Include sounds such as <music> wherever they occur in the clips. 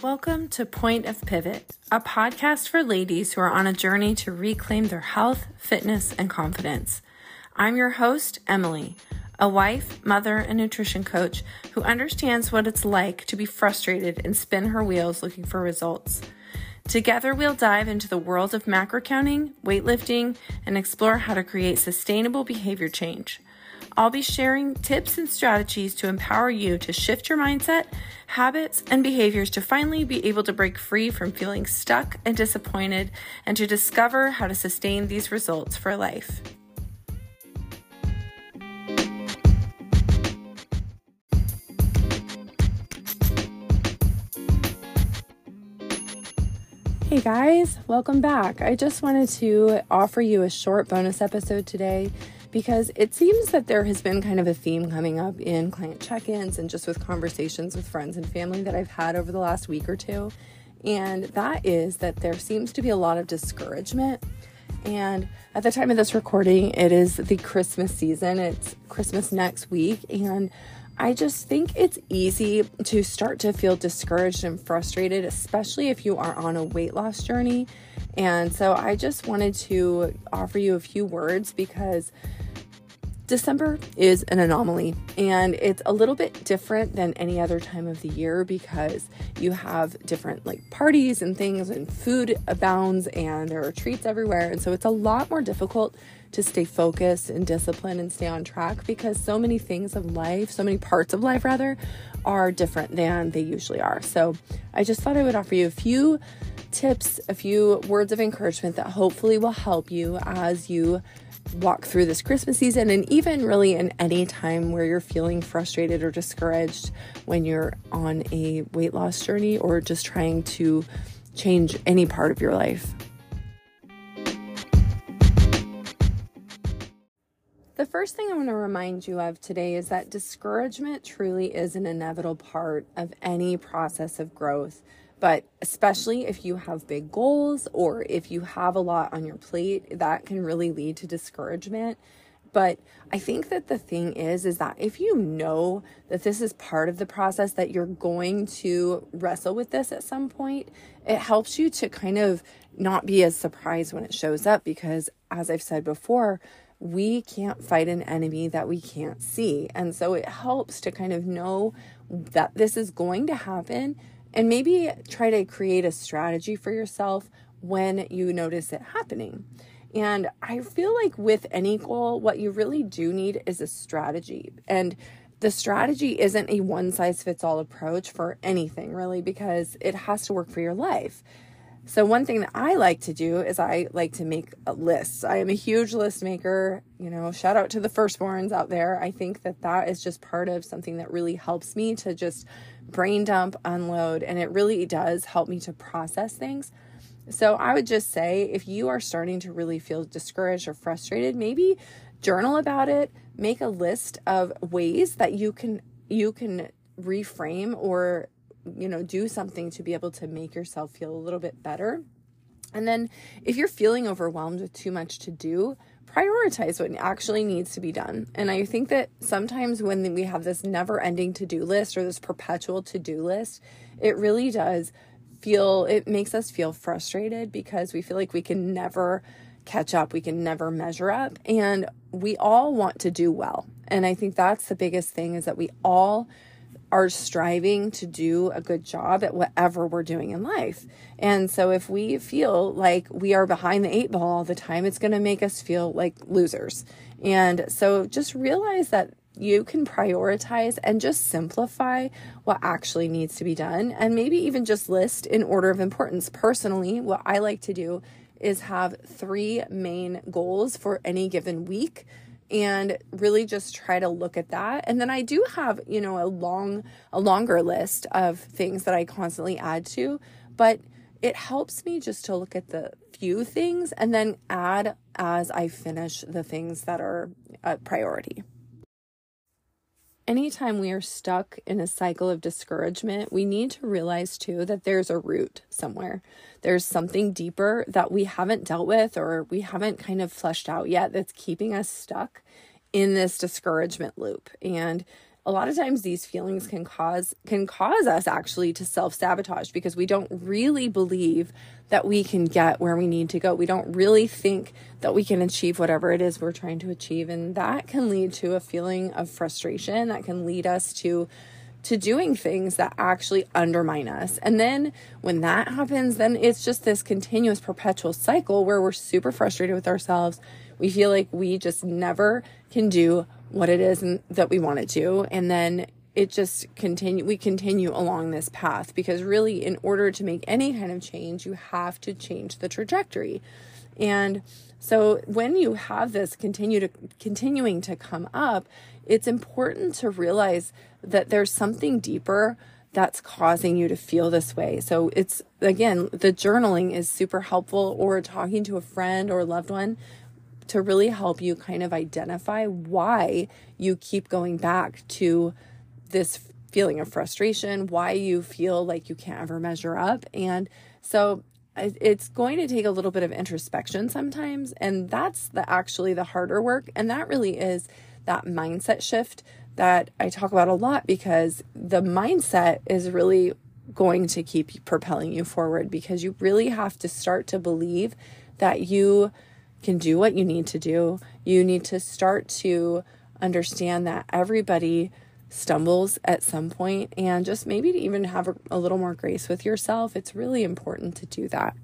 Welcome to Point of Pivot, a podcast for ladies who are on a journey to reclaim their health, fitness, and confidence. I'm your host, Emily, a wife, mother, and nutrition coach who understands what it's like to be frustrated and spin her wheels looking for results. Together, we'll dive into the world of macro counting, weightlifting, and explore how to create sustainable behavior change. I'll be sharing tips and strategies to empower you to shift your mindset, habits, and behaviors to finally be able to break free from feeling stuck and disappointed and to discover how to sustain these results for life. Hey guys, welcome back. I just wanted to offer you a short bonus episode today because it seems that there has been kind of a theme coming up in client check ins and just with conversations with friends and family that I've had over the last week or two. And that is that there seems to be a lot of discouragement. And at the time of this recording, it is the Christmas season, it's Christmas next week. And I just think it's easy to start to feel discouraged and frustrated, especially if you are on a weight loss journey. And so I just wanted to offer you a few words because December is an anomaly and it's a little bit different than any other time of the year because you have different like parties and things and food abounds and there are treats everywhere. And so it's a lot more difficult to stay focused and disciplined and stay on track because so many things of life, so many parts of life rather, are different than they usually are. So I just thought I would offer you a few tips, a few words of encouragement that hopefully will help you as you walk through this Christmas season and even really in any time where you're feeling frustrated or discouraged when you're on a weight loss journey or just trying to change any part of your life. The first thing I want to remind you of today is that discouragement truly is an inevitable part of any process of growth but especially if you have big goals or if you have a lot on your plate, that can really lead to discouragement. But I think that the thing is, is that if you know that this is part of the process, that you're going to wrestle with this at some point, it helps you to kind of not be as surprised when it shows up because, as I've said before, we can't fight an enemy that we can't see. And so it helps to kind of know that this is going to happen and maybe try to create a strategy for yourself when you notice it happening. And I feel like with any goal, what you really do need is a strategy. And the strategy isn't a one size fits all approach for anything, really, because it has to work for your life. So, one thing that I like to do is I like to make lists. I am a huge list maker. You know, shout out to the firstborns out there. I think that that is just part of something that really helps me to just brain dump, unload, and it really does help me to process things. So, I would just say if you are starting to really feel discouraged or frustrated, maybe journal about it, make a list of ways that you can you can reframe or you know, do something to be able to make yourself feel a little bit better. And then if you're feeling overwhelmed with too much to do, prioritize what actually needs to be done. And I think that sometimes when we have this never ending to do list or this perpetual to do list, it really does feel, it makes us feel frustrated because we feel like we can never catch up, we can never measure up. And we all want to do well. And I think that's the biggest thing is that we all are striving to do a good job at whatever we're doing in life. And so if we feel like we are behind the eight ball all the time, it's going to make us feel like losers. And so just realize that you can prioritize and just simplify what actually needs to be done and maybe even just list in order of importance. Personally, what I like to do is have three main goals for any given week and really just try to look at that. And then i do have you know a long a longer list of things that i constantly add to but it helps me just to look at the few things and then add as i finish the things that are a priority anytime we are stuck in a cycle of discouragement, we need to realize too that there's a root somewhere. There's something deeper that we haven't dealt with or we haven't kind of fleshed out yet that's keeping us stuck in this discouragement loop. And a lot of times these feelings can cause can cause us actually to self-sabotage because we don't really believe that we can get where we need to go. We don't really think that we can achieve whatever it is we're trying to achieve and that can lead to a feeling of frustration that can lead us to to doing things that actually undermine us. And then when that happens, then it's just this continuous perpetual cycle where we're super frustrated with ourselves. We feel like we just never can do what it is that we want it to. And then it just continue we continue along this path because really in order to make any kind of change you have to change the trajectory and so when you have this continue to continuing to come up it's important to realize that there's something deeper that's causing you to feel this way. So it's again, the journaling is super helpful or talking to a friend or a loved one to really help you kind of identify why you keep going back to this feeling of frustration, why you feel like you can't ever measure up. And so it's going to take a little bit of introspection sometimes and that's the actually the harder work and that really is that mindset shift that I talk about a lot because the mindset is really going to keep propelling you forward because you really have to start to believe that you can do what you need to do. You need to start to understand that everybody stumbles at some point and just maybe to even have a, a little more grace with yourself. It's really important to do that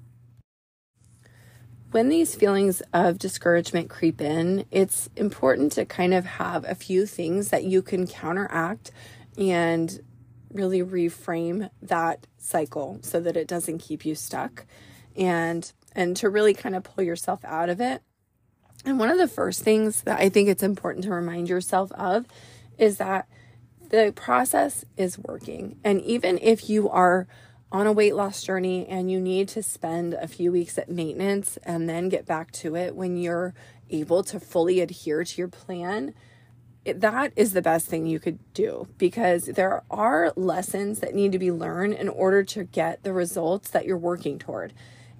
when these feelings of discouragement creep in, it's important to kind of have a few things that you can counteract and really reframe that cycle so that it doesn't keep you stuck and and to really kind of pull yourself out of it. And one of the first things that I think it's important to remind yourself of is that the process is working. And even if you are on a weight loss journey and you need to spend a few weeks at maintenance and then get back to it when you're able to fully adhere to your plan, it, that is the best thing you could do because there are lessons that need to be learned in order to get the results that you're working toward.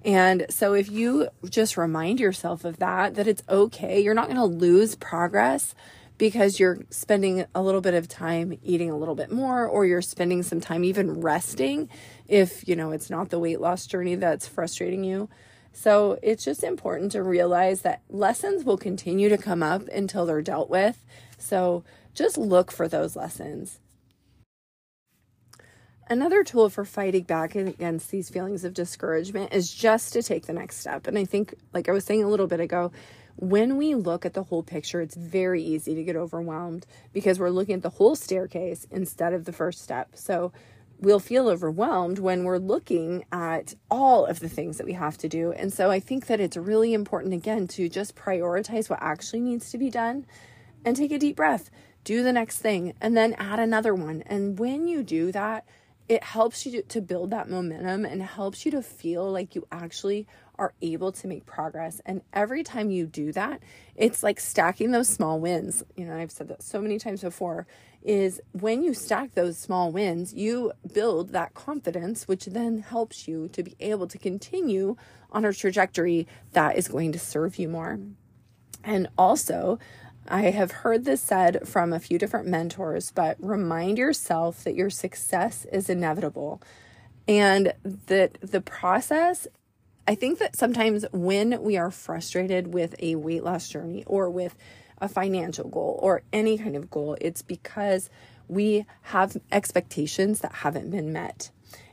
And so if you just remind yourself of that, that it's okay, you're not going to lose progress because you're spending a little bit of time eating a little bit more or you're spending some time even resting if you know it's not the weight loss journey that's frustrating you. So it's just important to realize that lessons will continue to come up until they're dealt with. So just look for those lessons Another tool for fighting back against these feelings of discouragement is just to take the next step. And I think, like I was saying a little bit ago, when we look at the whole picture, it's very easy to get overwhelmed because we're looking at the whole staircase instead of the first step. So we'll feel overwhelmed when we're looking at all of the things that we have to do. And so I think that it's really important, again, to just prioritize what actually needs to be done and take a deep breath, do the next thing, and then add another one. And when you do that, it helps you to build that momentum and helps you to feel like you actually are able to make progress. And every time you do that, it's like stacking those small wins. You know, I've said that so many times before is when you stack those small wins, you build that confidence, which then helps you to be able to continue on a trajectory that is going to serve you more. And also, I have heard this said from a few different mentors, but remind yourself that your success is inevitable and that the process. I think that sometimes when we are frustrated with a weight loss journey or with a financial goal or any kind of goal, it's because we have expectations that haven't been met.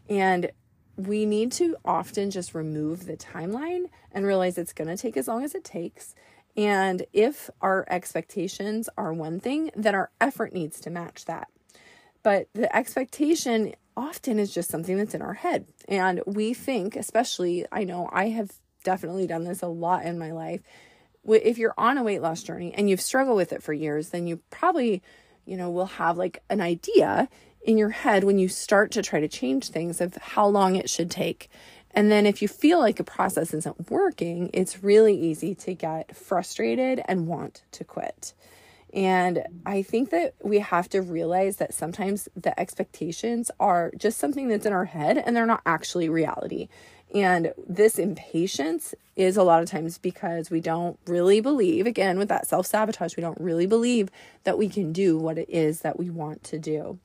And we need to often just remove the timeline and realize it's going to take as long as it takes and if our expectations are one thing, then our effort needs to match that. But the expectation often is just something that's in our head. And we think, especially, I know I have definitely done this a lot in my life. If you're on a weight loss journey and you've struggled with it for years, then you probably, you know, will have like an idea in your head when you start to try to change things of how long it should take. And then if you feel like a process isn't working, it's really easy to get frustrated and want to quit. And I think that we have to realize that sometimes the expectations are just something that's in our head and they're not actually reality. And this impatience is a lot of times because we don't really believe, again, with that self sabotage, we don't really believe that we can do what it is that we want to do.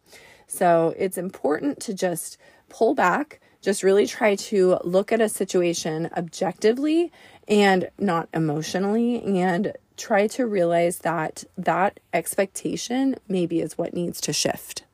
So it's important to just pull back, just really try to look at a situation objectively and not emotionally, and try to realize that that expectation maybe is what needs to shift.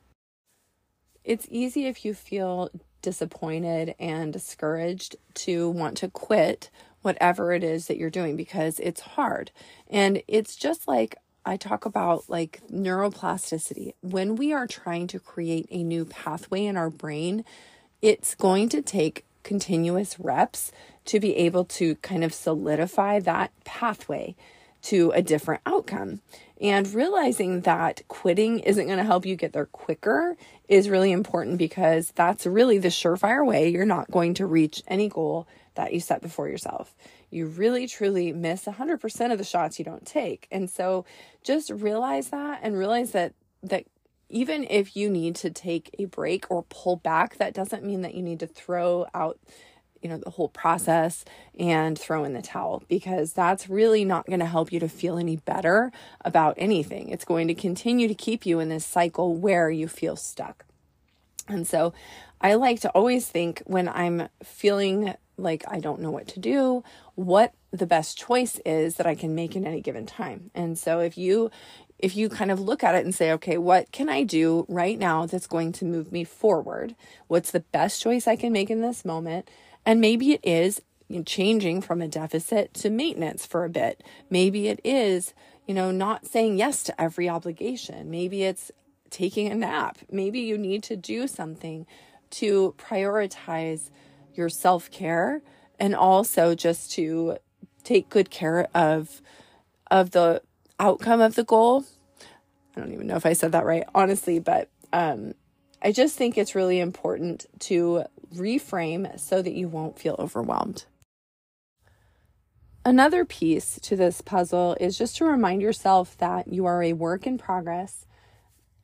It's easy if you feel disappointed and discouraged to want to quit whatever it is that you're doing because it's hard. And it's just like I talk about like neuroplasticity. When we are trying to create a new pathway in our brain, it's going to take continuous reps to be able to kind of solidify that pathway to a different outcome. And realizing that quitting isn't going to help you get there quicker is really important because that's really the surefire way you're not going to reach any goal that you set before yourself. You really truly miss 100% of the shots you don't take. And so just realize that and realize that that even if you need to take a break or pull back, that doesn't mean that you need to throw out you know the whole process and throw in the towel because that's really not going to help you to feel any better about anything. It's going to continue to keep you in this cycle where you feel stuck. And so i like to always think when i'm feeling like i don't know what to do what the best choice is that i can make in any given time. And so if you if you kind of look at it and say, okay, what can I do right now that's going to move me forward? What's the best choice I can make in this moment? And maybe it is changing from a deficit to maintenance for a bit. Maybe it is, you know, not saying yes to every obligation. Maybe it's taking a nap. Maybe you need to do something to prioritize your self care and also just to take good care of of the outcome of the goal. I don't even know if I said that right, honestly, but um, I just think it's really important to reframe so that you won't feel overwhelmed. Another piece to this puzzle is just to remind yourself that you are a work in progress.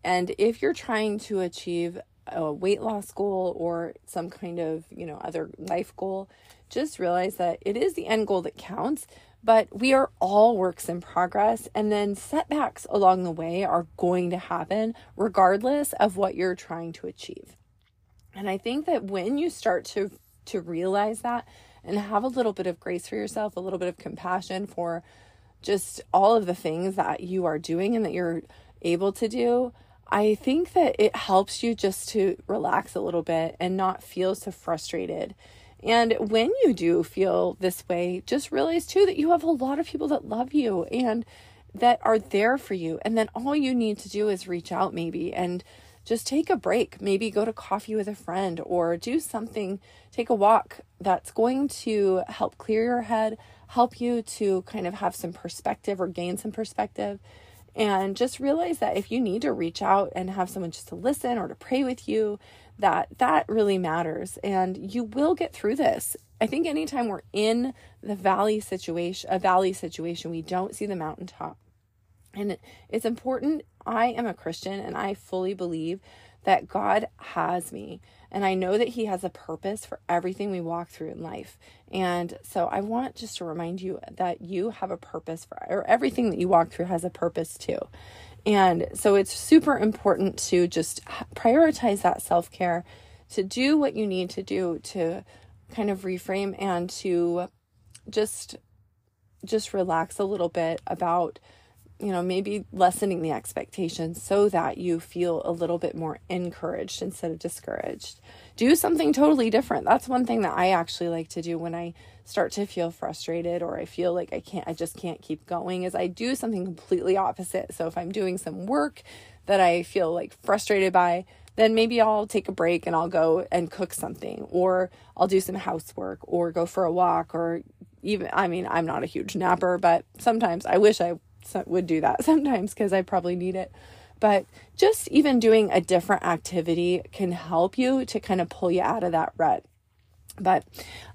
And if you're trying to achieve a weight loss goal or some kind of, you know, other life goal, just realize that it is the end goal that counts, but we are all works in progress and then setbacks along the way are going to happen regardless of what you're trying to achieve. And I think that when you start to to realize that and have a little bit of grace for yourself, a little bit of compassion for just all of the things that you are doing and that you're able to do, I think that it helps you just to relax a little bit and not feel so frustrated. And when you do feel this way, just realize too that you have a lot of people that love you and that are there for you. And then all you need to do is reach out maybe and just take a break. Maybe go to coffee with a friend or do something, take a walk that's going to help clear your head, help you to kind of have some perspective or gain some perspective. And just realize that if you need to reach out and have someone just to listen or to pray with you, that that really matters and you will get through this. I think anytime we're in the valley situation, a valley situation, we don't see the mountaintop. And it's important. I am a Christian and I fully believe that God has me. And I know that He has a purpose for everything we walk through in life. And so I want just to remind you that you have a purpose for, or everything that you walk through has a purpose too. And so it's super important to just prioritize that self care, to do what you need to do to kind of reframe and to just just relax a little bit about you know, maybe lessening the expectations so that you feel a little bit more encouraged instead of discouraged. Do something totally different. That's one thing that I actually like to do when I start to feel frustrated or I feel like I can't I just can't keep going is I do something completely opposite. So if I'm doing some work that I feel like frustrated by, then maybe I'll take a break and I'll go and cook something or I'll do some housework or go for a walk or even I mean I'm not a huge napper, but sometimes I wish I would do that <laughs> sometimes because I probably need it. But just even doing a different activity can help you to kind of pull you out of that rut. But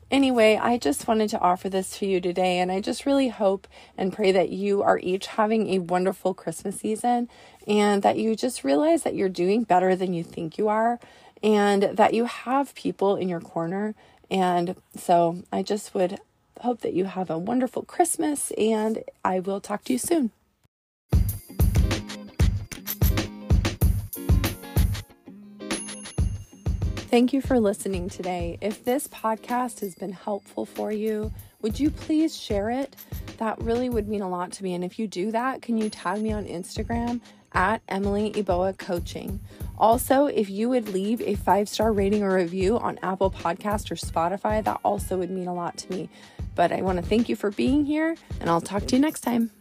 anyway, I just wanted to offer this to you today. And I just really hope and pray that you are each having a wonderful Christmas season and that you just realize that you're doing better than you think you are and that you have people in your corner And so I just would hope that you have a wonderful Christmas, and I will talk to you soon. Thank you for listening today. If this podcast has been helpful for you, would you please share it? That really would mean a lot to me. And if you do that, can you tag me on Instagram at Emily Eboa Coaching? Also, if you would leave a five star rating or review on Apple Podcast or Spotify, that also would mean a lot to me. But I want to thank you for being here, and I'll talk to you next time.